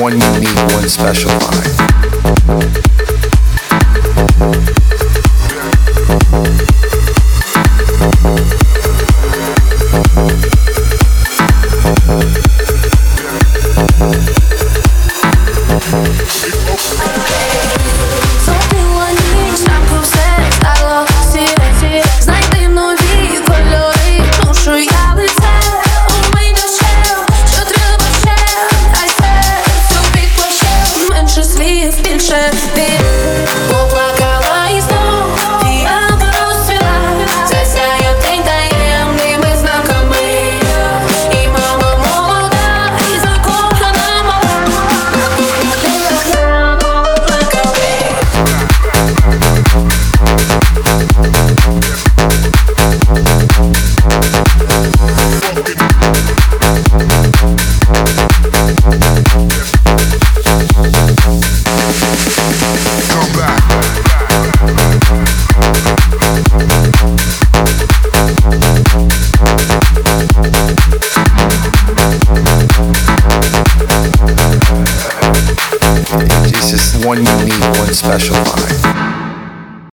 one unique, one special vibe. It's just one unique, one special vibe.